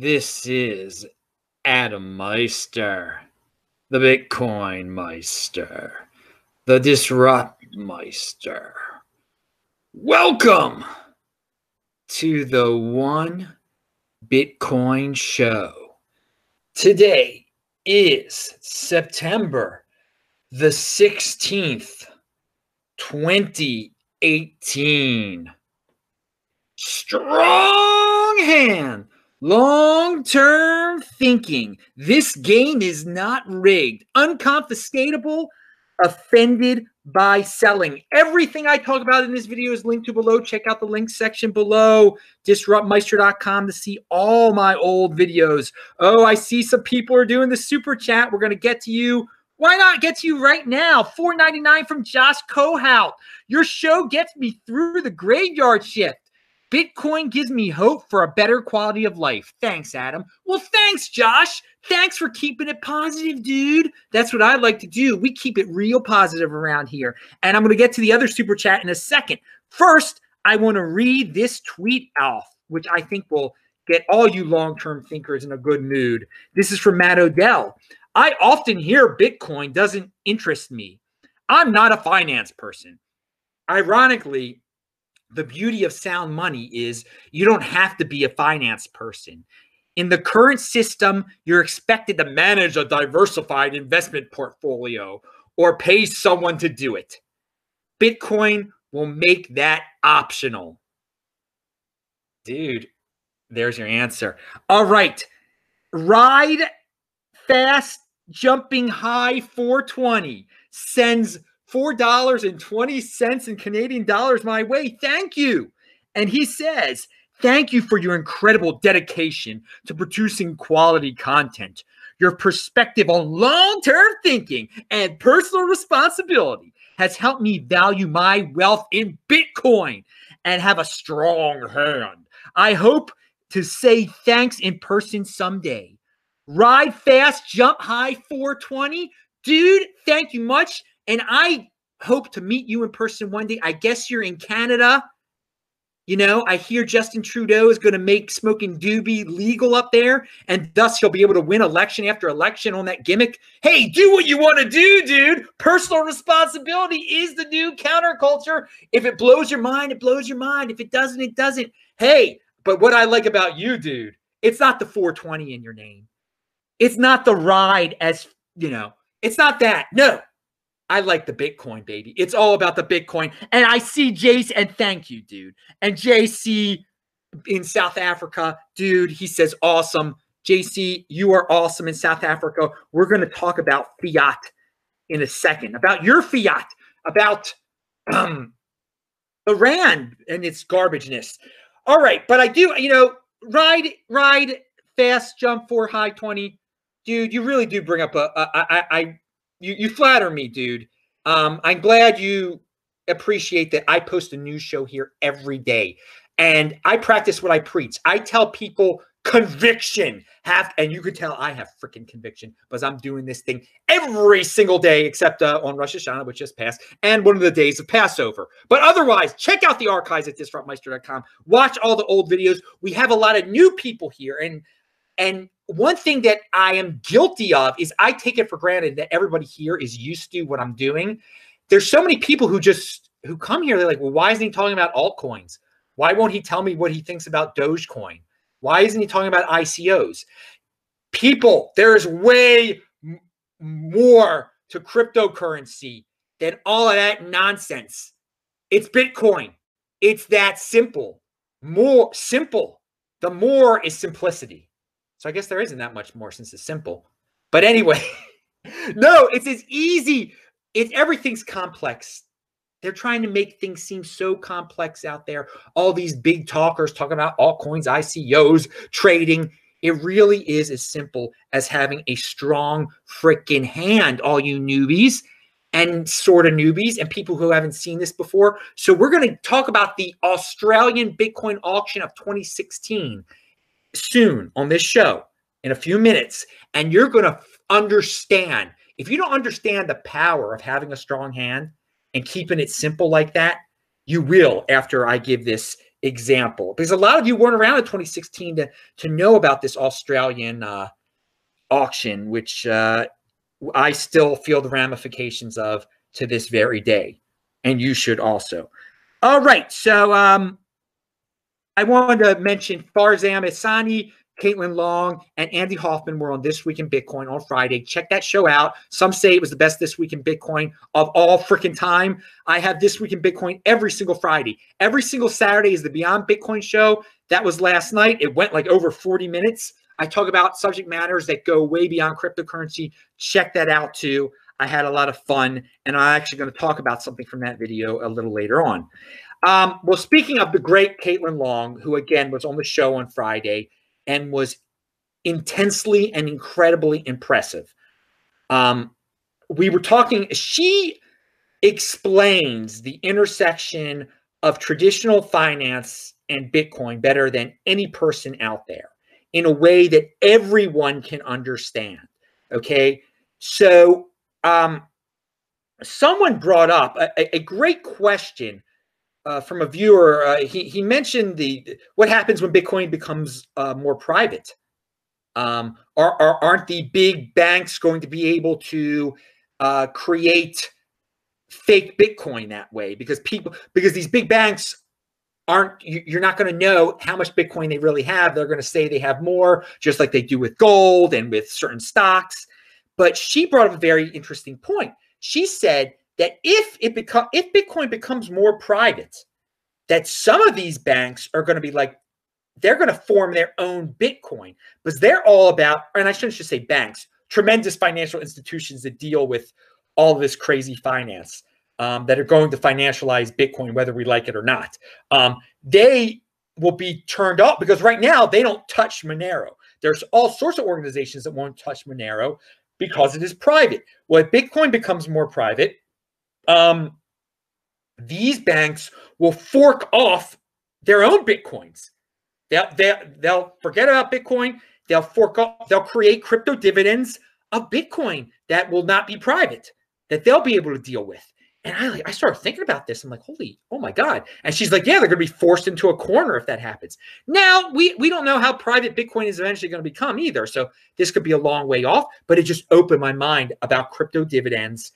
This is Adam Meister, the Bitcoin Meister, the Disrupt Meister. Welcome to the One Bitcoin Show. Today is September the 16th, 2018. Strong hand, long term thinking. This game is not rigged, unconfiscatable, offended by selling. Everything I talk about in this video is linked to below. Check out the link section below, disruptmeister.com to see all my old videos. Oh, I see some people are doing the super chat. We're going to get to you. Why not get to you right now? Four ninety nine from Josh Kohout. Your show gets me through the graveyard shift. Bitcoin gives me hope for a better quality of life. Thanks, Adam. Well, thanks, Josh. Thanks for keeping it positive, dude. That's what I like to do. We keep it real positive around here. And I'm going to get to the other super chat in a second. First, I want to read this tweet off, which I think will get all you long term thinkers in a good mood. This is from Matt Odell. I often hear Bitcoin doesn't interest me. I'm not a finance person. Ironically, the beauty of sound money is you don't have to be a finance person. In the current system, you're expected to manage a diversified investment portfolio or pay someone to do it. Bitcoin will make that optional. Dude, there's your answer. All right. Ride fast, jumping high 420 sends $4.20 in Canadian dollars my way. Thank you. And he says, Thank you for your incredible dedication to producing quality content. Your perspective on long term thinking and personal responsibility has helped me value my wealth in Bitcoin and have a strong hand. I hope to say thanks in person someday. Ride fast, jump high 420. Dude, thank you much. And I hope to meet you in person one day. I guess you're in Canada. You know, I hear Justin Trudeau is going to make smoking doobie legal up there, and thus he'll be able to win election after election on that gimmick. Hey, do what you want to do, dude. Personal responsibility is the new counterculture. If it blows your mind, it blows your mind. If it doesn't, it doesn't. Hey, but what I like about you, dude, it's not the 420 in your name. It's not the ride as, you know, it's not that. No, I like the Bitcoin, baby. It's all about the Bitcoin. And I see Jace, and thank you, dude. And JC in South Africa, dude, he says, awesome. JC, you are awesome in South Africa. We're going to talk about fiat in a second, about your fiat, about um, Iran and its garbageness. All right, but I do, you know, ride, ride, fast, jump for high 20. Dude, you really do bring up a, a I, I you you flatter me, dude. Um, I'm glad you appreciate that I post a news show here every day. And I practice what I preach. I tell people conviction have and you could tell I have freaking conviction because I'm doing this thing every single day except uh, on Rosh Hashanah, which just passed, and one of the days of Passover. But otherwise, check out the archives at disruptmeister.com. Watch all the old videos. We have a lot of new people here, and and one thing that I am guilty of is I take it for granted that everybody here is used to what I'm doing. There's so many people who just who come here. They're like, well, why isn't he talking about altcoins? Why won't he tell me what he thinks about Dogecoin? Why isn't he talking about ICOs? People, there is way more to cryptocurrency than all of that nonsense. It's Bitcoin. It's that simple. More simple. The more is simplicity. So I guess there isn't that much more since it's simple. But anyway, no, it's as easy. It's everything's complex. They're trying to make things seem so complex out there. All these big talkers talking about altcoins, ICOs, trading. It really is as simple as having a strong freaking hand, all you newbies and sort of newbies and people who haven't seen this before. So, we're going to talk about the Australian Bitcoin auction of 2016 soon on this show in a few minutes, and you're going to understand. If you don't understand the power of having a strong hand and keeping it simple like that, you will after I give this example because a lot of you weren't around in 2016 to to know about this Australian uh, auction, which uh, I still feel the ramifications of to this very day, and you should also. All right, so um, I wanted to mention Farzam Ehsani Caitlin Long, and Andy Hoffman were on This Week in Bitcoin on Friday. Check that show out. Some say it was the best This Week in Bitcoin of all freaking time. I have This Week in Bitcoin every single Friday. Every single Saturday is the Beyond Bitcoin show. That was last night. It went like over 40 minutes. I talk about subject matters that go way beyond cryptocurrency. Check that out too. I had a lot of fun, and I'm actually going to talk about something from that video a little later on. Um, well, speaking of the great Caitlin Long, who again was on the show on Friday, and was intensely and incredibly impressive. Um, we were talking, she explains the intersection of traditional finance and Bitcoin better than any person out there in a way that everyone can understand. Okay. So, um, someone brought up a, a great question uh, from a viewer. Uh, he he mentioned the what happens when Bitcoin becomes uh, more private. Um, are, are aren't the big banks going to be able to uh, create fake Bitcoin that way? Because people because these big banks aren't you're not going to know how much Bitcoin they really have. They're going to say they have more, just like they do with gold and with certain stocks. But she brought up a very interesting point. She said that if it become if Bitcoin becomes more private, that some of these banks are going to be like they're going to form their own Bitcoin because they're all about, and I shouldn't just say banks, tremendous financial institutions that deal with all this crazy finance um, that are going to financialize Bitcoin, whether we like it or not. Um, they will be turned off because right now they don't touch Monero. There's all sorts of organizations that won't touch Monero because it is private. Well, if Bitcoin becomes more private, um, these banks will fork off their own bitcoins. They'll, they'll, they'll forget about Bitcoin. They'll fork off, they'll create crypto dividends of Bitcoin that will not be private, that they'll be able to deal with. And I like I started thinking about this. I'm like, holy, oh my God. And she's like, yeah, they're gonna be forced into a corner if that happens. Now we we don't know how private Bitcoin is eventually going to become either. So this could be a long way off, but it just opened my mind about crypto dividends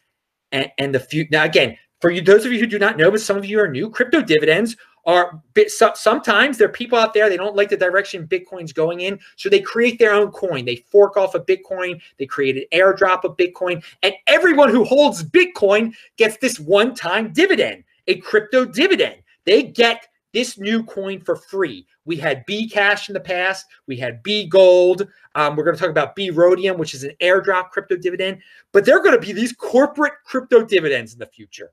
and, and the future. Now, again, for you, those of you who do not know, but some of you are new, crypto dividends are bit, so, sometimes there are people out there they don't like the direction Bitcoin's going in, so they create their own coin. They fork off a Bitcoin, they create an airdrop of Bitcoin, and everyone who holds Bitcoin gets this one-time dividend, a crypto dividend. They get this new coin for free. We had B Cash in the past. We had B Gold. Um, we're going to talk about B Rhodium, which is an airdrop crypto dividend. But they're going to be these corporate crypto dividends in the future,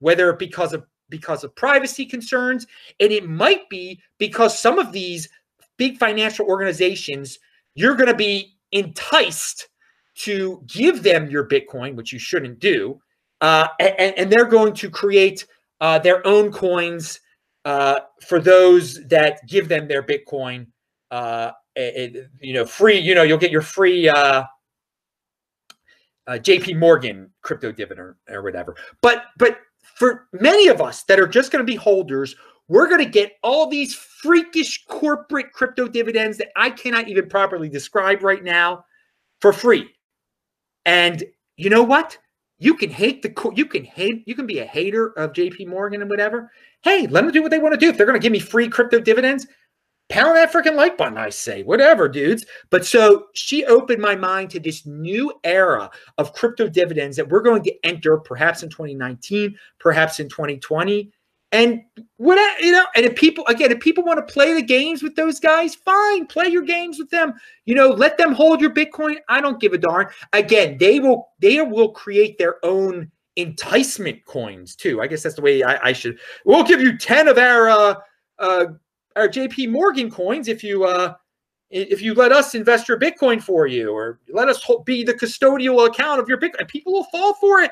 whether because of because of privacy concerns, and it might be because some of these big financial organizations, you're going to be enticed to give them your Bitcoin, which you shouldn't do, uh, and, and, they're going to create uh, their own coins uh, for those that give them their Bitcoin, uh, it, you know, free. You know, you'll get your free uh, uh, JP Morgan crypto dividend or whatever. But but for many of us that are just going to be holders, we're going to get all these freakish corporate crypto dividends that I cannot even properly describe right now for free. And you know what? You can hate the you can hate you can be a hater of JP Morgan and whatever. Hey, let them do what they want to do. If they're going to give me free crypto dividends, pound that freaking like button, I say, whatever, dudes. But so she opened my mind to this new era of crypto dividends that we're going to enter perhaps in 2019, perhaps in 2020. And what you know, and if people again, if people want to play the games with those guys, fine, play your games with them. You know, let them hold your Bitcoin. I don't give a darn. Again, they will they will create their own enticement coins too. I guess that's the way I, I should. We'll give you ten of our uh, uh, our JP Morgan coins if you uh, if you let us invest your Bitcoin for you, or let us be the custodial account of your Bitcoin. People will fall for it.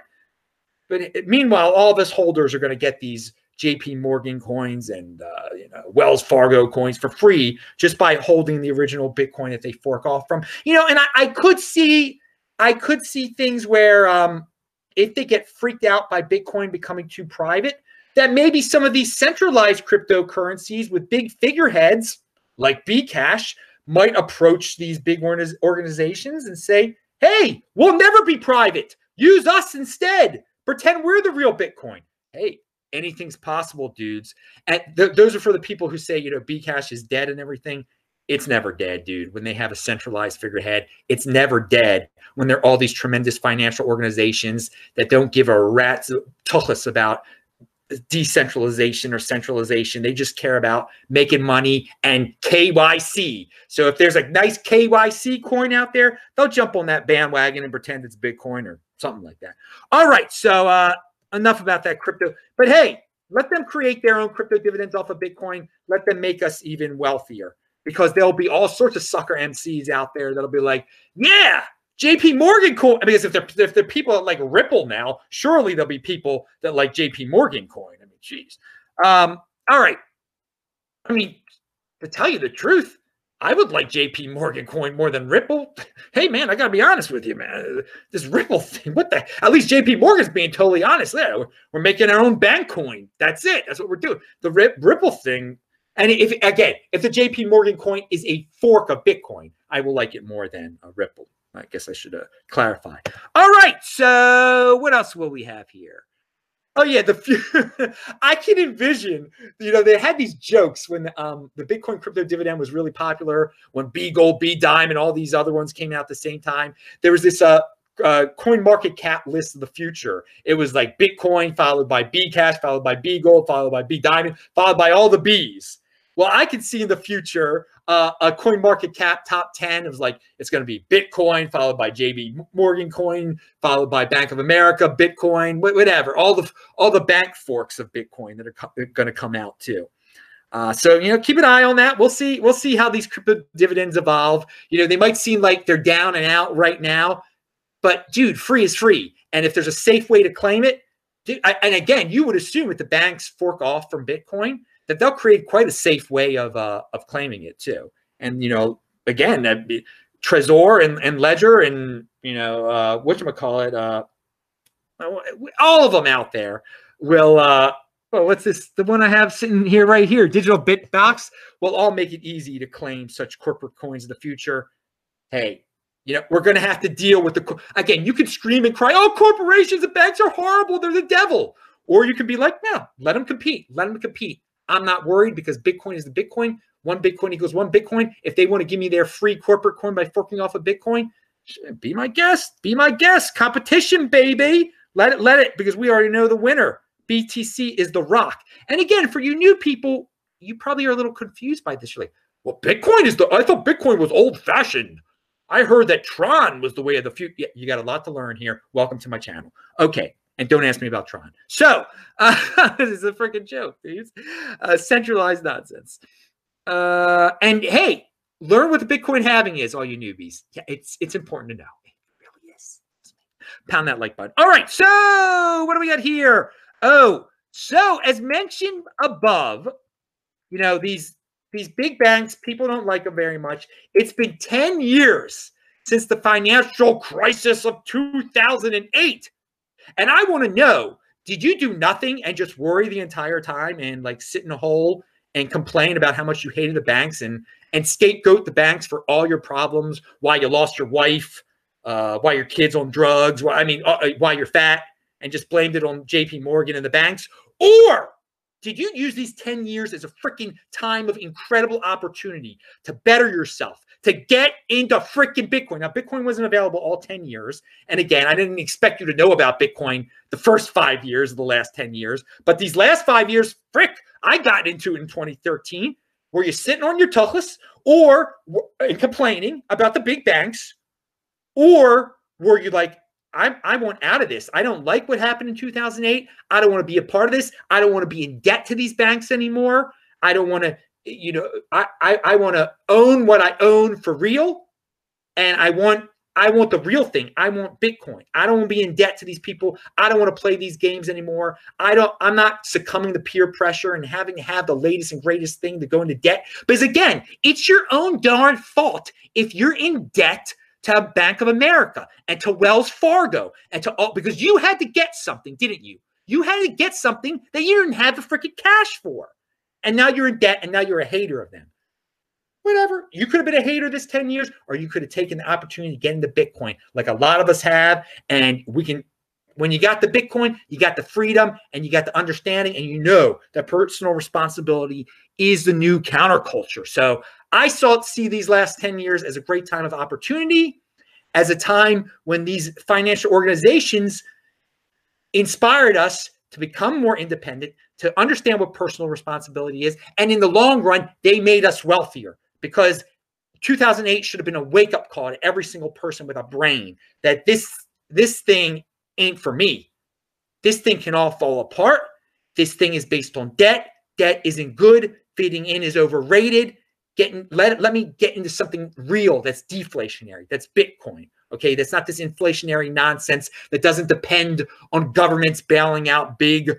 But meanwhile, all of us holders are going to get these JP Morgan coins and uh, you know Wells Fargo coins for free just by holding the original Bitcoin that they fork off from. You know, and I, I could see I could see things where um, if they get freaked out by Bitcoin becoming too private, that maybe some of these centralized cryptocurrencies with big figureheads like Bcash might approach these big organizations and say, hey, we'll never be private. Use us instead. Pretend we're the real Bitcoin. Hey, anything's possible, dudes. And th- those are for the people who say, you know, Bcash is dead and everything. It's never dead, dude. When they have a centralized figurehead, it's never dead. When there are all these tremendous financial organizations that don't give a rat's tuchus about decentralization or centralization. They just care about making money and KYC. So if there's a nice KYC coin out there, they'll jump on that bandwagon and pretend it's Bitcoin or something like that. All right. So uh, enough about that crypto. But hey, let them create their own crypto dividends off of Bitcoin. Let them make us even wealthier because there'll be all sorts of sucker MCs out there that'll be like, yeah, JP Morgan coin. Because if they're if they're people that like Ripple now, surely there'll be people that like JP Morgan coin. I mean, geez. Um, all right. I mean, to tell you the truth, I would like JP Morgan coin more than Ripple. Hey man, I gotta be honest with you, man. This Ripple thing, what the at least JP Morgan's being totally honest there. We're, making our own bank coin. That's it. That's what we're doing. The Rip, Ripple thing, and if again, if the JP Morgan coin is a fork of Bitcoin, I will like it more than a Ripple. I guess I should uh, clarify. All right. So what else will we have here? Oh yeah, the few, I can envision. You know, they had these jokes when um, the Bitcoin crypto dividend was really popular. When B Gold, B Dime, and all these other ones came out at the same time. There was this uh, uh, coin market cap list of the future. It was like Bitcoin followed by B Cash, followed by B Gold, followed by B Diamond, followed by all the Bs. Well, I can see in the future uh, a coin market cap top 10. It was like it's going to be Bitcoin, followed by JP Morgan coin, followed by Bank of America, Bitcoin, whatever. All the all the bank forks of Bitcoin that are going to come out too. Uh, so you know, keep an eye on that. We'll see. We'll see how these crypto dividends evolve. You know, they might seem like they're down and out right now, but dude, free is free. And if there's a safe way to claim it, dude, I, and again, you would assume if the banks fork off from Bitcoin, that they'll create quite a safe way of uh, of claiming it too. And you know, again, that Trezor and, and Ledger and you know uh, what you call it, uh, all of them out there will. Uh, well, what's this? The one I have sitting here right here, Digital Bitbox, will all make it easy to claim such corporate coins in the future. Hey, you know, we're going to have to deal with the again. You can scream and cry, "Oh, corporations and banks are horrible; they're the devil." Or you can be like, "No, let them compete. Let them compete. I'm not worried because Bitcoin is the Bitcoin. One Bitcoin equals one Bitcoin. If they want to give me their free corporate coin by forking off a of Bitcoin, be my guest. Be my guest. Competition, baby. Let it, let it, because we already know the winner. BTC is the rock. And again, for you new people, you probably are a little confused by this. You're like, well, Bitcoin is the, I thought Bitcoin was old fashioned. I heard that Tron was the way of the future. Yeah, you got a lot to learn here. Welcome to my channel. Okay. And don't ask me about Tron. So, uh, this is a freaking joke, dude. Uh, centralized nonsense. Uh, and hey, learn what the Bitcoin halving is, all you newbies. Yeah, it's it's important to know. It really is. Pound that like button. All right. So, what do we got here? Oh, so as mentioned above, you know these these big banks, people don't like them very much. It's been 10 years since the financial crisis of 2008. And I want to know did you do nothing and just worry the entire time and like sit in a hole and complain about how much you hated the banks and and scapegoat the banks for all your problems why you lost your wife uh, why your kids on drugs why i mean uh, uh why you're fat and just blamed it on jp morgan and the banks? Or did you use these 10 years as a freaking time of incredible opportunity to better yourself to get into freaking Bitcoin. Now, Bitcoin wasn't available all 10 years. And again, I didn't expect you to know about Bitcoin the first five years of the last 10 years. But these last five years, frick, I got into it in 2013. Were you sitting on your tuchus or complaining about the big banks? Or were you like, I, I want out of this. I don't like what happened in 2008. I don't want to be a part of this. I don't want to be in debt to these banks anymore. I don't want to you know, I I, I want to own what I own for real, and I want I want the real thing. I want Bitcoin. I don't want to be in debt to these people. I don't want to play these games anymore. I don't. I'm not succumbing to peer pressure and having to have the latest and greatest thing to go into debt. Because again, it's your own darn fault if you're in debt to Bank of America and to Wells Fargo and to all because you had to get something, didn't you? You had to get something that you didn't have the freaking cash for. And now you're in debt and now you're a hater of them. Whatever. You could have been a hater this 10 years, or you could have taken the opportunity to get into Bitcoin like a lot of us have. And we can, when you got the Bitcoin, you got the freedom and you got the understanding, and you know that personal responsibility is the new counterculture. So I saw see these last 10 years as a great time of opportunity, as a time when these financial organizations inspired us to become more independent, to understand what personal responsibility is. And in the long run, they made us wealthier because 2008 should have been a wake up call to every single person with a brain that this this thing ain't for me. This thing can all fall apart. This thing is based on debt. Debt isn't good. Fitting in is overrated. Getting let let me get into something real that's deflationary. That's Bitcoin. Okay, that's not this inflationary nonsense that doesn't depend on governments bailing out big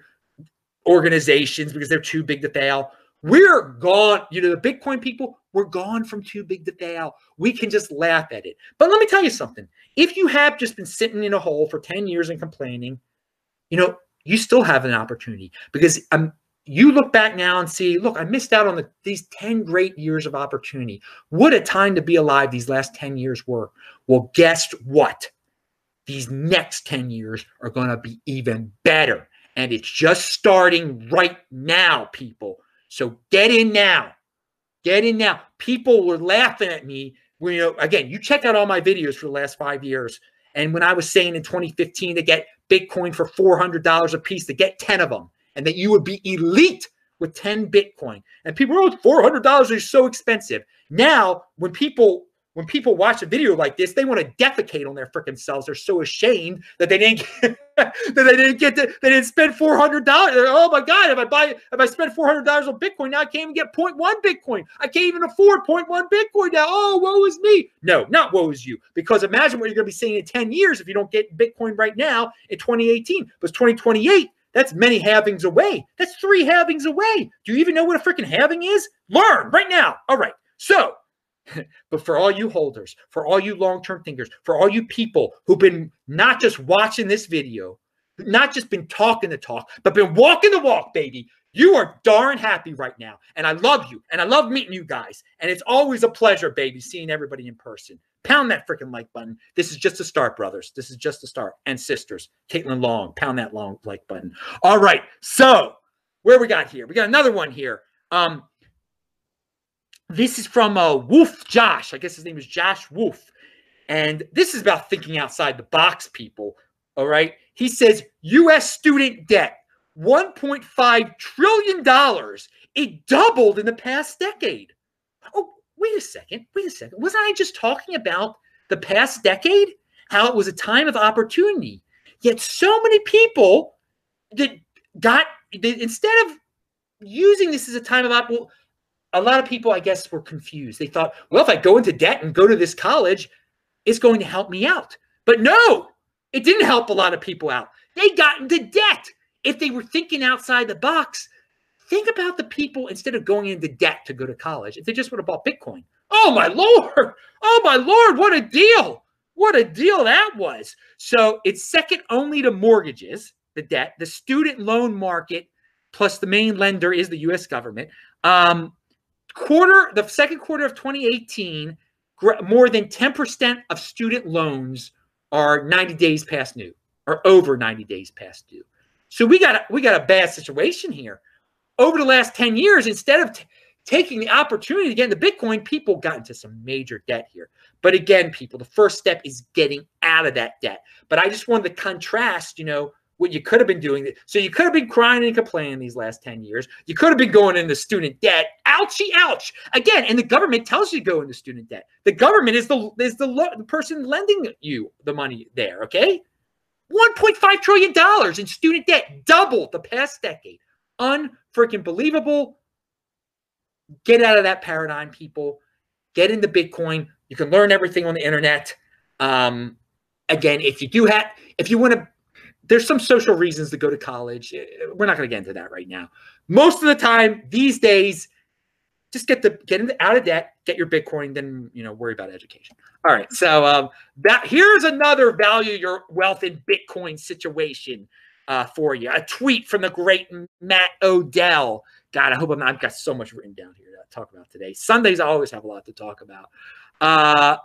organizations because they're too big to fail. We're gone. You know, the Bitcoin people, we're gone from too big to fail. We can just laugh at it. But let me tell you something. If you have just been sitting in a hole for 10 years and complaining, you know, you still have an opportunity because um, you look back now and see, look, I missed out on the, these 10 great years of opportunity. What a time to be alive these last 10 years were. Well, guess what? These next 10 years are going to be even better. And it's just starting right now, people. So get in now. Get in now. People were laughing at me. When, you know, again, you check out all my videos for the last five years. And when I was saying in 2015 to get Bitcoin for $400 a piece, to get 10 of them, and that you would be elite with 10 Bitcoin. And people, oh, $400 is so expensive. Now, when people when people watch a video like this, they want to defecate on their freaking selves. They're so ashamed that they didn't get, that they didn't get to, they didn't spend four hundred dollars. Oh my god! If I buy if I spend four hundred dollars on Bitcoin now, I can't even get 0.1 Bitcoin. I can't even afford 0.1 Bitcoin now. Oh, woe is me! No, not woe is you. Because imagine what you're going to be seeing in ten years if you don't get Bitcoin right now in 2018. But 2028. That's many halvings away. That's three halvings away. Do you even know what a freaking halving is? Learn right now. All right. So but for all you holders, for all you long term thinkers, for all you people who've been not just watching this video, not just been talking the talk, but been walking the walk, baby, you are darn happy right now. And I love you. And I love meeting you guys. And it's always a pleasure, baby, seeing everybody in person. Pound that freaking like button. This is just a start, brothers. This is just a start. And sisters, Caitlin Long, pound that long like button. All right. So, where we got here? We got another one here. Um, this is from uh, Wolf Josh. I guess his name is Josh Wolf. And this is about thinking outside the box, people. All right. He says U.S. student debt, $1.5 trillion. It doubled in the past decade. Wait a second. Wait a second. Wasn't I just talking about the past decade? How it was a time of opportunity. Yet so many people that got, that instead of using this as a time of opportunity, a lot of people, I guess, were confused. They thought, well, if I go into debt and go to this college, it's going to help me out. But no, it didn't help a lot of people out. They got into debt. If they were thinking outside the box, think about the people instead of going into debt to go to college, if they just would have bought Bitcoin. Oh, my Lord. Oh, my Lord. What a deal. What a deal that was. So it's second only to mortgages, the debt, the student loan market, plus the main lender is the US government. Um, quarter, the second quarter of 2018, more than 10% of student loans are 90 days past due or over 90 days past due. So we got we got a bad situation here. Over the last 10 years, instead of taking the opportunity to get into Bitcoin, people got into some major debt here. But again, people, the first step is getting out of that debt. But I just wanted to contrast, you know, what you could have been doing. So you could have been crying and complaining these last 10 years. You could have been going into student debt. Ouchie, ouch. Again, and the government tells you to go into student debt. The government is the is the, the person lending you the money there, okay? 1.5 trillion dollars in student debt, doubled the past decade. Unfreaking believable. Get out of that paradigm, people. Get into Bitcoin. You can learn everything on the internet. Um, again, if you do have, if you want to there's some social reasons to go to college. Eh, we're not going to get into that right now. Most of the time these days, just get the get into, out of debt, get your Bitcoin, then you know worry about education. All right, so um, that here's another value your wealth in Bitcoin situation. Uh, for you. A tweet from the great Matt Odell. God, I hope I'm not, I've got so much written down here to talk about today. Sundays, I always have a lot to talk about. Uh,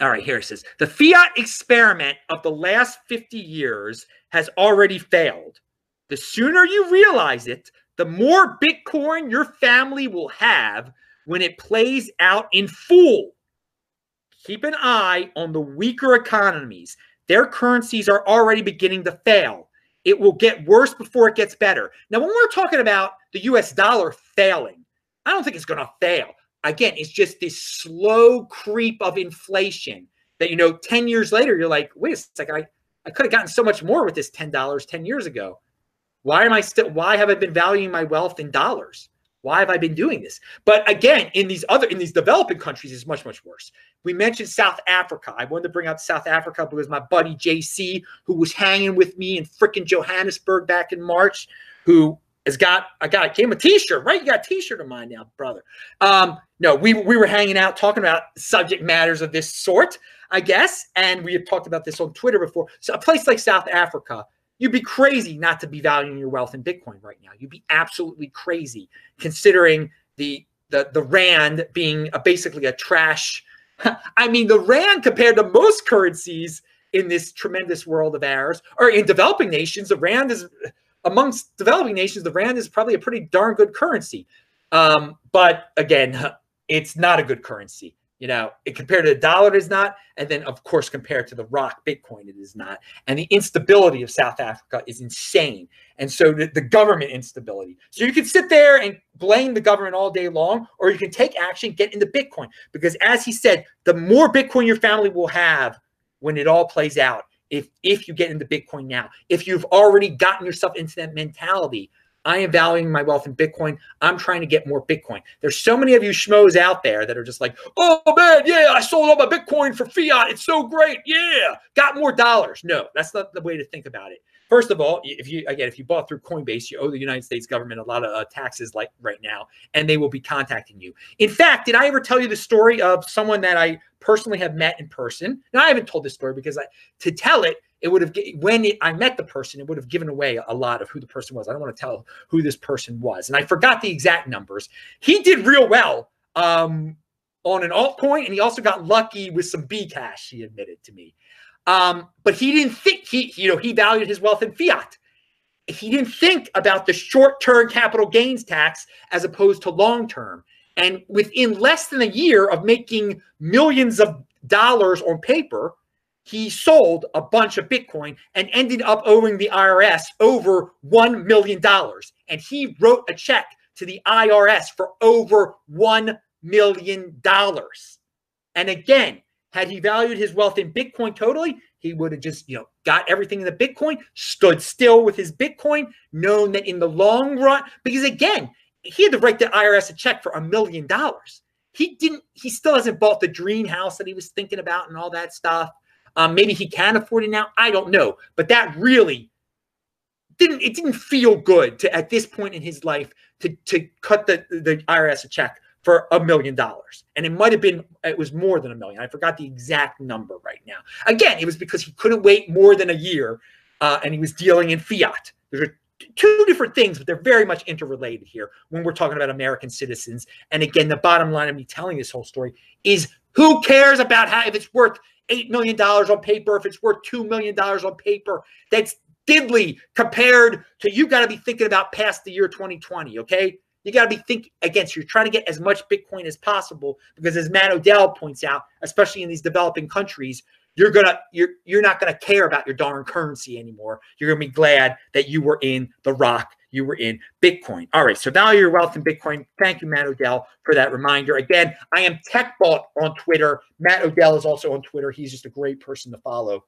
all right, here it says the fiat experiment of the last 50 years has already failed. The sooner you realize it, the more Bitcoin your family will have when it plays out in full. Keep an eye on the weaker economies. Their currencies are already beginning to fail. It will get worse before it gets better. Now, when we're talking about the US dollar failing, I don't think it's going to fail. Again, it's just this slow creep of inflation that, you know, 10 years later, you're like, wait a second, I, I could have gotten so much more with this $10 10 years ago. Why am I still, why have I been valuing my wealth in dollars? Why have I been doing this? But again, in these other in these developing countries, it's much much worse. We mentioned South Africa. I wanted to bring up South Africa because my buddy JC, who was hanging with me in freaking Johannesburg back in March, who has got I got I came a T-shirt, right? You got a T-shirt of mine now, brother. Um, no, we we were hanging out talking about subject matters of this sort, I guess, and we had talked about this on Twitter before. So a place like South Africa You'd be crazy not to be valuing your wealth in Bitcoin right now. You'd be absolutely crazy considering the the the rand being a, basically a trash. I mean, the rand compared to most currencies in this tremendous world of ours, or in developing nations, the rand is amongst developing nations, the rand is probably a pretty darn good currency. Um, but again, it's not a good currency. You know, it, compared to the dollar, it is not. And then, of course, compared to the rock Bitcoin, it is not. And the instability of South Africa is insane. And so the, the government instability. So you can sit there and blame the government all day long, or you can take action, get into Bitcoin. Because as he said, the more Bitcoin your family will have when it all plays out, if if you get into Bitcoin now, if you've already gotten yourself into that mentality I am valuing my wealth in Bitcoin. I'm trying to get more Bitcoin. There's so many of you schmoes out there that are just like, oh man, yeah, I sold all my Bitcoin for fiat. It's so great. Yeah, got more dollars. No, that's not the way to think about it. First of all, if you again, if you bought through Coinbase, you owe the United States government a lot of uh, taxes, like right now, and they will be contacting you. In fact, did I ever tell you the story of someone that I personally have met in person? Now, I haven't told this story because I, to tell it, it would have when it, I met the person, it would have given away a lot of who the person was. I don't want to tell who this person was, and I forgot the exact numbers. He did real well um, on an altcoin, and he also got lucky with some B cash. He admitted to me, um, but he didn't think he, you know, he valued his wealth in fiat. He didn't think about the short-term capital gains tax as opposed to long-term. And within less than a year of making millions of dollars on paper, he sold a bunch of Bitcoin and ended up owing the IRS over $1 million. And he wrote a check to the IRS for over $1 million. And again, had he valued his wealth in Bitcoin totally, he would have just, you know, got everything in the Bitcoin, stood still with his Bitcoin, known that in the long run, because again, he had to write the IRS a check for a million dollars. He didn't, he still hasn't bought the dream house that he was thinking about and all that stuff. Um, maybe he can afford it now. I don't know. But that really didn't it didn't feel good to at this point in his life to to cut the, the IRS a check for a million dollars. And it might have been, it was more than a million. I forgot the exact number right now. Again, it was because he couldn't wait more than a year uh, and he was dealing in fiat. There are two different things, but they're very much interrelated here when we're talking about American citizens. And again, the bottom line of me telling this whole story is who cares about how, if it's worth $8 million on paper, if it's worth $2 million on paper, that's diddly compared to you got to be thinking about past the year 2020, okay? You got to be thinking against you're trying to get as much Bitcoin as possible because as Matt Odell points out, especially in these developing countries, you're gonna you're you're not gonna care about your darn currency anymore. You're gonna be glad that you were in the rock you were in Bitcoin. All right, so value your wealth in Bitcoin. Thank you, Matt Odell, for that reminder. Again, I am TechBalt on Twitter. Matt Odell is also on Twitter. He's just a great person to follow.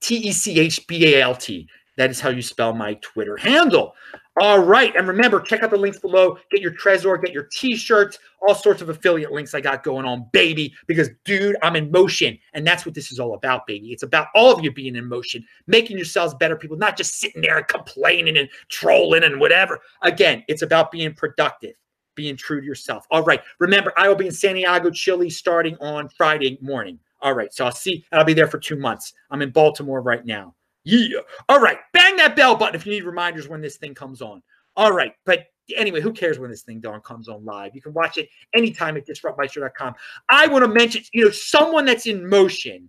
T E C H B A L T. That is how you spell my Twitter handle. All right. And remember, check out the links below. Get your Trezor, get your t shirts, all sorts of affiliate links I got going on, baby. Because, dude, I'm in motion. And that's what this is all about, baby. It's about all of you being in motion, making yourselves better people, not just sitting there and complaining and trolling and whatever. Again, it's about being productive, being true to yourself. All right. Remember, I will be in Santiago, Chile starting on Friday morning. All right. So I'll see, I'll be there for two months. I'm in Baltimore right now. Yeah. All right. Bang that bell button if you need reminders when this thing comes on. All right. But anyway, who cares when this thing darn comes on live? You can watch it anytime at disruptmeister.com. I want to mention, you know, someone that's in motion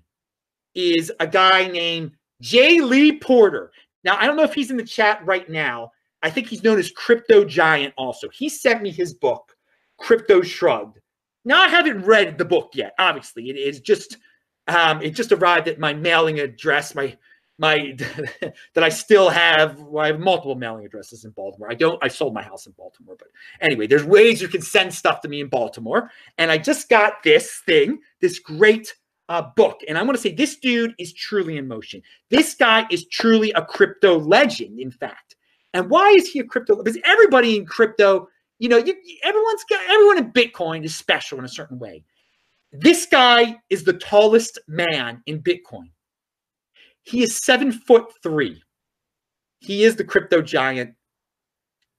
is a guy named Jay Lee Porter. Now, I don't know if he's in the chat right now. I think he's known as Crypto Giant also. He sent me his book, Crypto Shrugged. Now, I haven't read the book yet, obviously. It is just um, it just arrived at my mailing address, my my that I still have. Well, I have multiple mailing addresses in Baltimore. I don't. I sold my house in Baltimore, but anyway, there's ways you can send stuff to me in Baltimore. And I just got this thing, this great uh, book, and I want to say this dude is truly in motion. This guy is truly a crypto legend, in fact. And why is he a crypto? Because everybody in crypto, you know, you, everyone's got everyone in Bitcoin is special in a certain way. This guy is the tallest man in Bitcoin. He is seven foot three. He is the crypto giant.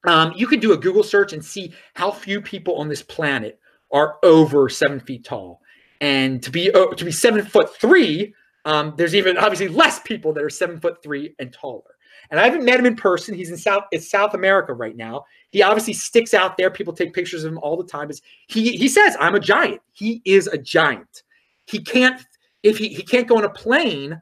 Um, you can do a Google search and see how few people on this planet are over seven feet tall. And to be uh, to be seven foot three, um, there's even obviously less people that are seven foot three and taller. And I haven't met him in person. He's in South it's South America right now. He obviously sticks out there. People take pictures of him all the time. Is he he says, I'm a giant. He is a giant. He can't if he, he can't go on a plane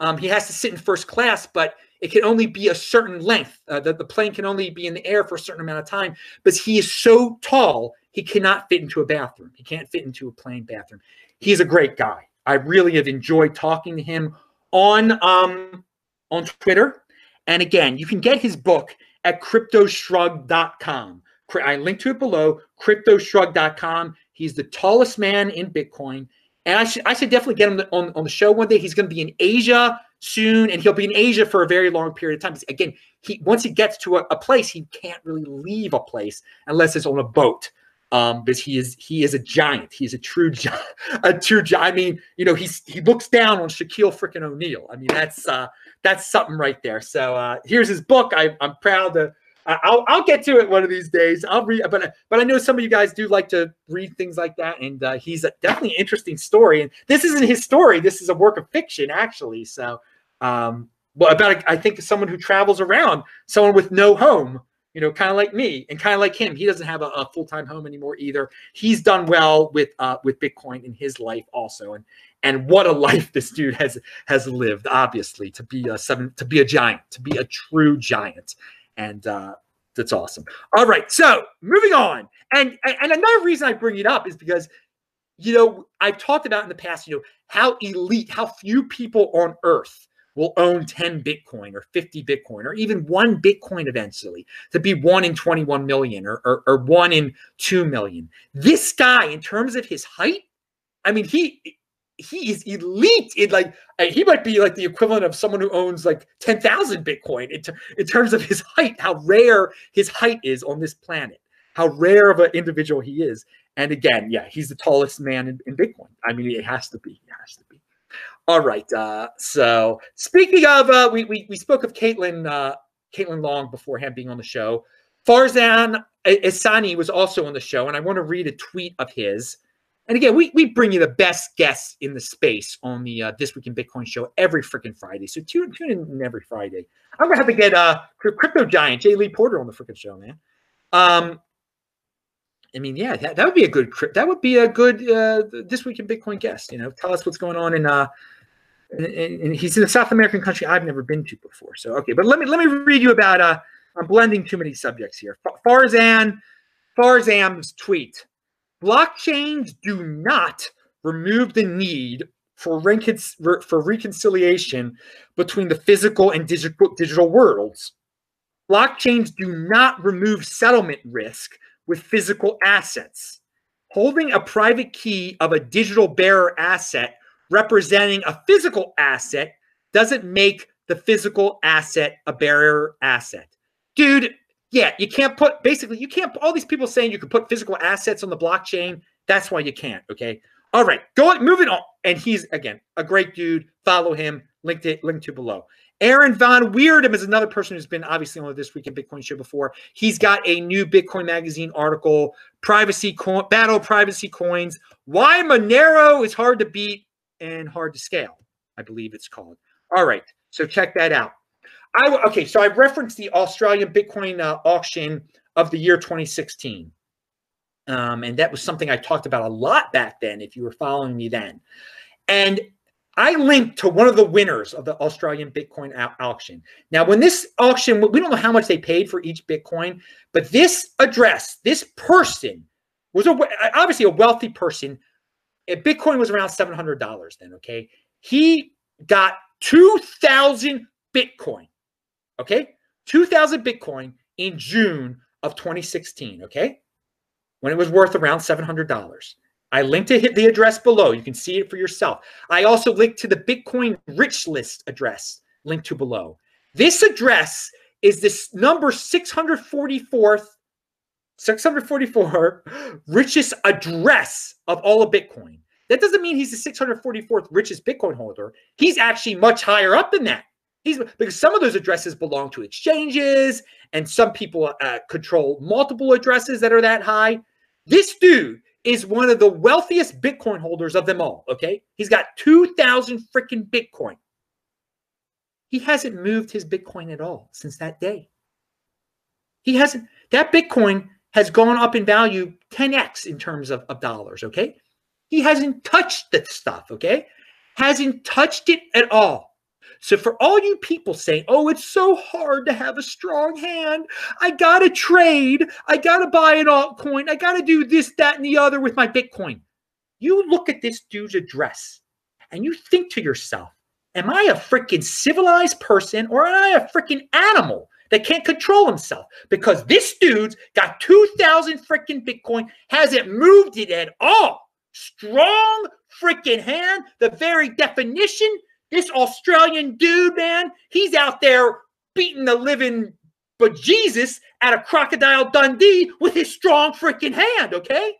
um, he has to sit in first class, but it can only be a certain length. Uh, the, the plane can only be in the air for a certain amount of time. But he is so tall, he cannot fit into a bathroom. He can't fit into a plane bathroom. He's a great guy. I really have enjoyed talking to him on um, on Twitter. And again, you can get his book at cryptoshrug.com. I link to it below, cryptoshrug.com. He's the tallest man in Bitcoin. And I should I should definitely get him on, on the show one day. He's going to be in Asia soon, and he'll be in Asia for a very long period of time. Again, he once he gets to a, a place, he can't really leave a place unless it's on a boat. Um, because he is he is a giant. He's a true giant. A true giant. I mean, you know, he's he looks down on Shaquille freaking O'Neal. I mean, that's uh that's something right there. So uh here's his book. I, I'm proud to I'll I'll get to it one of these days. I'll read, but but I know some of you guys do like to read things like that, and uh, he's a, definitely an interesting story. And this isn't his story; this is a work of fiction, actually. So, um, well, about I think someone who travels around, someone with no home, you know, kind of like me, and kind of like him. He doesn't have a, a full time home anymore either. He's done well with uh, with Bitcoin in his life also, and and what a life this dude has has lived. Obviously, to be a seven, to be a giant, to be a true giant and uh, that's awesome. All right, so moving on, and and another reason I bring it up is because you know I've talked about in the past, you know how elite, how few people on Earth will own 10 Bitcoin or 50 Bitcoin or even one Bitcoin eventually to be one in 21 million or, or, or one in 2 million. This guy, in terms of his height, I mean, he he is elite in like he might be like the equivalent of someone who owns like 10,000 Bitcoin in, in terms of his height, how rare his height is on this planet, how rare of an individual he is. And again, yeah, he's the tallest man in, in Bitcoin. I mean, it has to be. It has to be. All right. Uh, so speaking of, uh, we, we we spoke of Caitlin uh, Caitlin Long beforehand being on the show. Farzam Ehsani was also on the show, and I want to read a tweet of his. And again, we, we bring you the best guests in the space on the uh, This Week in Bitcoin show every freaking Friday. So tune, tune in every Friday. I'm going to have to get uh, crypto giant Jay Lee Porter on the freaking show, man. Um, I mean, yeah, that, that would be a good that would be a good uh, this week in Bitcoin guest. You know, tell us what's going on in uh, and, he's in a South American country I've never been to before. So okay, but let me let me read you about uh, I'm blending too many subjects here. Farzam Farzam's tweet. Blockchains do not remove the need for, recon- for reconciliation between the physical and digital, digital worlds. Blockchains do not remove settlement risk with physical assets. Holding a private key of a digital bearer asset representing a physical asset doesn't make the physical asset a bearer asset. Dude, yeah, you can't put basically you can't all these people saying you can put physical assets on the blockchain. That's why you can't. Okay. All right, go moving on. And he's again a great dude. Follow him. Linked it, linked to below. Aaron van Wirdum is another person who's been obviously on this week in Bitcoin show before. He's got a new Bitcoin magazine article, privacy coin, battle privacy coins, why Monero is hard to beat and hard to scale. I believe it's called. All right. So check that out. I okay. So I referenced the Australian Bitcoin uh, auction of the year 2016. Um, and that was something I talked about a lot back then, if you were following me then. And I linked to one of the winners of the Australian Bitcoin auction. Now, when this auction, we don't know how much they paid for each Bitcoin, but this address, this person was a, obviously a wealthy person. Bitcoin was around $700 then, okay? He got 2,000 Bitcoin, okay? 2,000 Bitcoin in June of 2016, okay? When it was worth around $700. I linked to the address below. You can see it for yourself. I also linked to the Bitcoin rich list address linked to below. This address is this number 644th 644 richest address of all of Bitcoin. That doesn't mean he's the 644th richest Bitcoin holder. He's actually much higher up than that. He's because some of those addresses belong to exchanges, and some people uh, control multiple addresses that are that high. This dude is one of the wealthiest Bitcoin holders of them all. Okay. He's got 2,000 freaking Bitcoin. He hasn't moved his Bitcoin at all since that day. He hasn't, that Bitcoin has gone up in value 10x in terms of, of dollars. Okay. He hasn't touched that stuff. Okay. Hasn't touched it at all. So for all you people saying, "Oh, it's so hard to have a strong hand. I got to trade. I got to buy an altcoin. I got to do this, that and the other with my Bitcoin." You look at this dude's address and you think to yourself, "Am I a freaking civilized person or am I a freaking animal?" that can't control himself because this dude's got 2,000 freaking Bitcoin, hasn't moved it at all. Strong freaking hand, the very definition this Australian dude, man, he's out there beating the living but Jesus at a crocodile Dundee with his strong freaking hand, okay?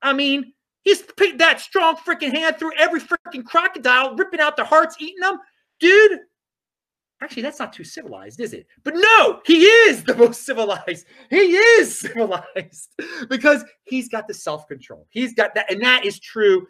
I mean, he's that strong freaking hand through every freaking crocodile, ripping out their hearts, eating them. Dude, actually, that's not too civilized, is it? But no, he is the most civilized. He is civilized because he's got the self control. He's got that, and that is true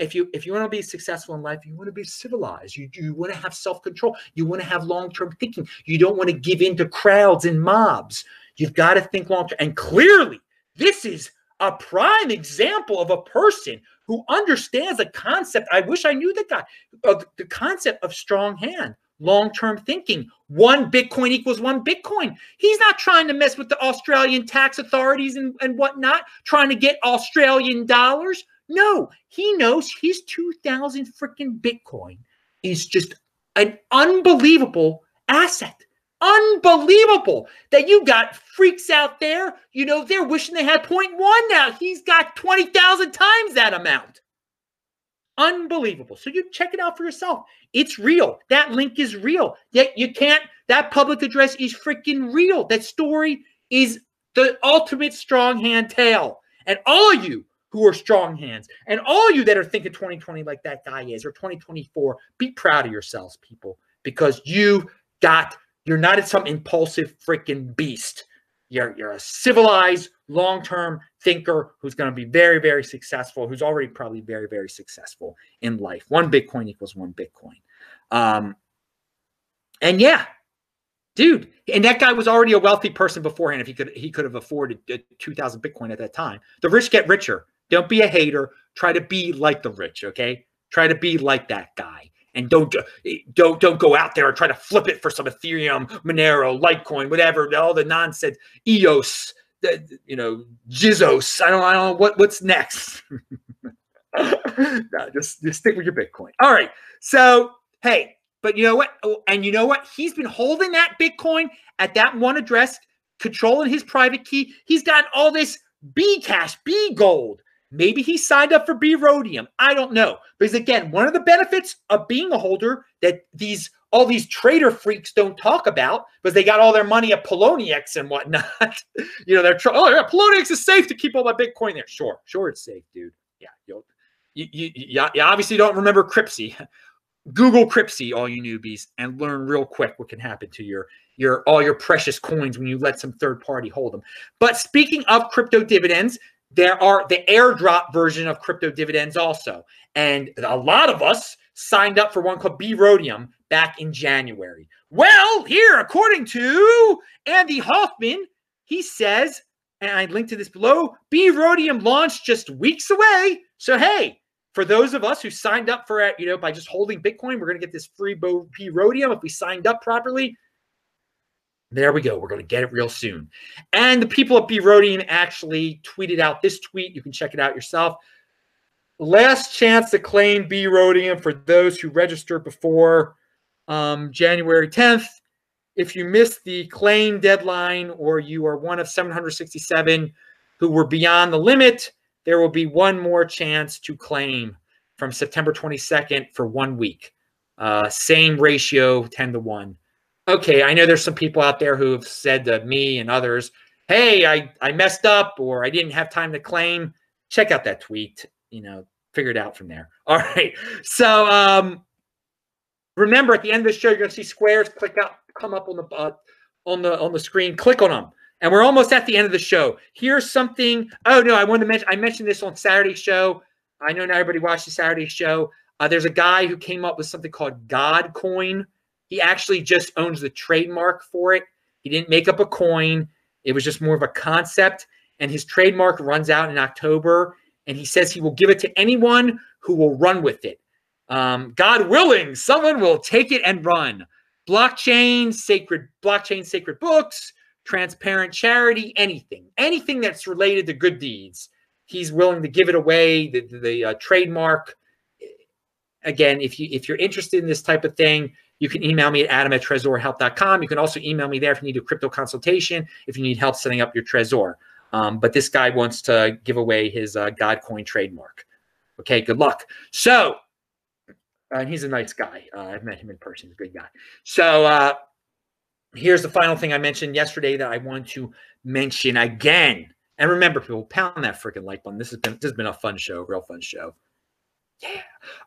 if you if you want to be successful in life you want to be civilized. You, you want to have self-control. You want to have long-term thinking. You don't want to give in to crowds and mobs. You've got to think long-term and clearly this is a prime example of a person who understands the concept. I wish i knew the guy of the concept of strong hand long-term thinking. One bitcoin equals one bitcoin. He's not trying to mess with the australian tax authorities and, and whatnot trying to get australian dollars no, he knows his 2000 freaking Bitcoin is just an unbelievable asset. Unbelievable that you got freaks out there. You know, they're wishing they had 0.1 now. He's got 20,000 times that amount. Unbelievable. So you check it out for yourself. It's real. That link is real. Yet you can't, that public address is freaking real. That story is the ultimate strong hand tale. And all of you who are strong hands. And all you that are thinking 2020 like that guy is, or 2024, be proud of yourselves, people, because you got, you're not some impulsive freaking beast. You're, you're a civilized, long term thinker who's going to be very, very successful, who's already probably very, very successful in life. One Bitcoin equals one Bitcoin. Um, and yeah, dude, and that guy was already a wealthy person beforehand. If he could, he could have afforded 2,000 Bitcoin at that time. The rich get richer. Don't be a hater. Try to be like the rich, okay? Try to be like that guy. And don't eh, don't don't go out there and try to flip it for some Ethereum, Monero, Litecoin, whatever, all the nonsense, EOS, you know, Tezos. I don't I don't know what what's next. no, just just stick with your Bitcoin. All right. So hey, but you know what? Oh, and you know what? He's been holding that Bitcoin at that one address, controlling his private key. He's got all this B cash, B gold. Maybe he signed up for B Rhodium. I don't know. Because again, one of the benefits of being a holder that these all these trader freaks don't talk about because they got all their money at Poloniex and whatnot. you know, they're trying, oh yeah, Poloniex is safe to keep all my Bitcoin there. Sure, sure it's safe, dude. Yeah, you you, you, you obviously don't remember Cryptsy. Google Cryptsy, all you newbies, and learn real quick what can happen to your your all your precious coins when you let some third party hold them. But speaking of crypto dividends, there are the airdrop version of crypto dividends also. And a lot of us signed up for one called B Rhodium back in January. Well, here, according to Andy Hoffman, he says, and I linked to this below, B Rhodium launched just weeks away. So, hey, for those of us who signed up for it, you know, by just holding Bitcoin, we're going to get this free B Rhodium if we signed up properly. There we go. We're going to get it real soon. And the people at B Rhodium actually tweeted out this tweet. You can check it out yourself. Last chance to claim B Rhodium for those who registered before um, January 10th. If you missed the claim deadline or you are one of 767 who were beyond the limit, there will be one more chance to claim from September 22nd for one week. Uh, same ratio, 10 to 1. Okay, I know there's some people out there who have said to me and others, hey, I, I messed up or I didn't have time to claim. Check out that tweet, you know, figure it out from there. All right. So um, remember at the end of the show, you're going to see squares click up, come up on the uh, on the on the screen. Click on them. And we're almost at the end of the show. Here's something. Oh no, I wanted to mention. I mentioned this on Saturday show. I know not everybody watched the Saturday show. Uh, there's a guy who came up with something called God Coin. He actually just owns the trademark for it. He didn't make up a coin. It was just more of a concept. And his trademark runs out in October. And he says he will give it to anyone who will run with it. Um, God willing, someone will take it and run. Blockchain, sacred blockchain, sacred books, transparent charity, anything, anything that's related to good deeds. He's willing to give it away. The, the, uh, trademark. Again, if you if you're interested in this type of thing, you can email me at adam at trezor.help.com. You can also email me there if you need a crypto consultation, if you need help setting up your Trezor. Um, but this guy wants to give away his uh, Godcoin trademark. Okay, good luck. So, and he's a nice guy. Uh, I've met him in person. He's a good guy. So, uh, here's the final thing I mentioned yesterday that I want to mention again. And remember, people, pound that freaking like button. This has been this has been a fun show, real fun show. Yeah.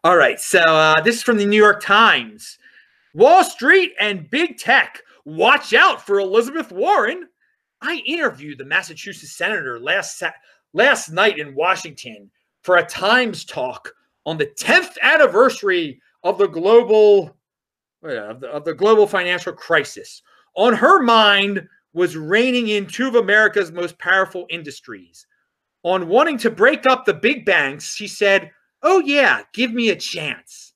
All right. So uh, this is from the New York Times. Wall Street and big tech. Watch out for Elizabeth Warren. I interviewed the Massachusetts senator last last night in Washington for a Times talk on the 10th anniversary of the global of the, of the global financial crisis. On her mind was reining in two of America's most powerful industries. On wanting to break up the big banks, she said, Oh, yeah, give me a chance.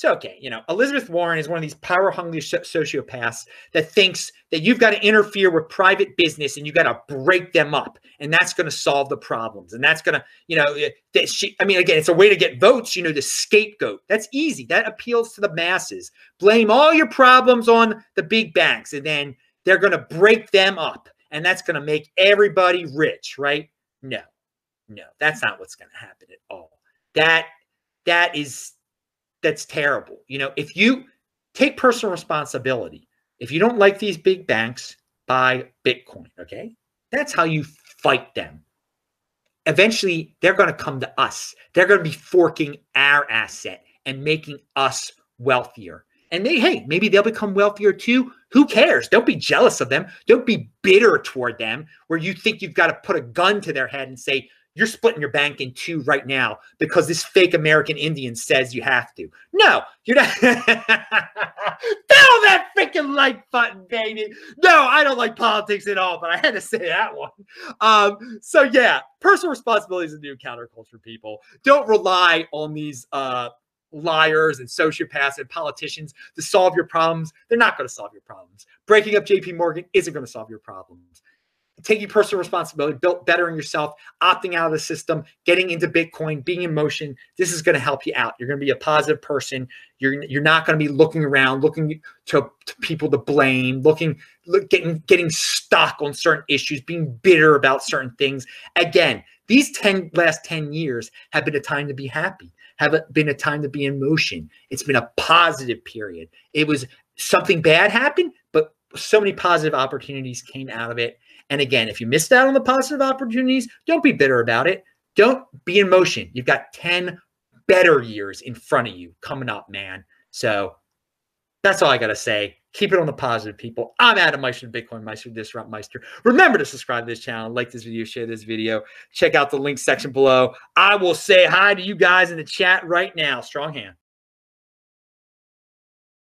So, okay, you know, Elizabeth Warren is one of these power hungry sociopaths that thinks that you've got to interfere with private business and you've got to break them up. And that's going to solve the problems. And that's going to, you know, eh, that she, I mean, again, it's a way to get votes, you know, the scapegoat. That's easy. That appeals to the masses. Blame all your problems on the big banks and then they're going to break them up. And that's going to make everybody rich, right? No, no, that's not what's going to happen at all. That, that is, that's terrible. You know, if you take personal responsibility, if you don't like these big banks, buy Bitcoin. Okay. That's how you fight them. Eventually, they're going to come to us. They're going to be forking our asset and making us wealthier. And they, hey, maybe they'll become wealthier too. Who cares? Don't be jealous of them. Don't be bitter toward them where you think you've got to put a gun to their head and say, you're splitting your bank in two right now because this fake American Indian says you have to. No, you're not. Tell that freaking like button, baby. No, I don't like politics at all, but I had to say that one. Um, so yeah, personal responsibility is a new counterculture, people. Don't rely on these uh liars and sociopaths and politicians to solve your problems. They're not going to solve your problems. Breaking up JP Morgan isn't going to solve your problems taking personal responsibility, built bettering yourself, opting out of the system, getting into Bitcoin, being in motion. This is going to help you out. You're going to be a positive person. You're you're not going to be looking around, looking to, to people to blame, looking look, getting getting stuck on certain issues, being bitter about certain things. Again, these 10 last 10 years have been a time to be happy, have been a time to be in motion. It's been a positive period. It was something bad happened, but so many positive opportunities came out of it and again, if you missed out on the positive opportunities, don't be bitter about it. Don't be in motion. You've got 10 better years in front of you coming up, man. So that's all I got to say. Keep it on the positive, people. I'm Adam Meister, Bitcoin Meister, Disrupt Meister. Remember to subscribe to this channel, like this video, share this video. Check out the link section below. I will say hi to you guys in the chat right now. Strong hand.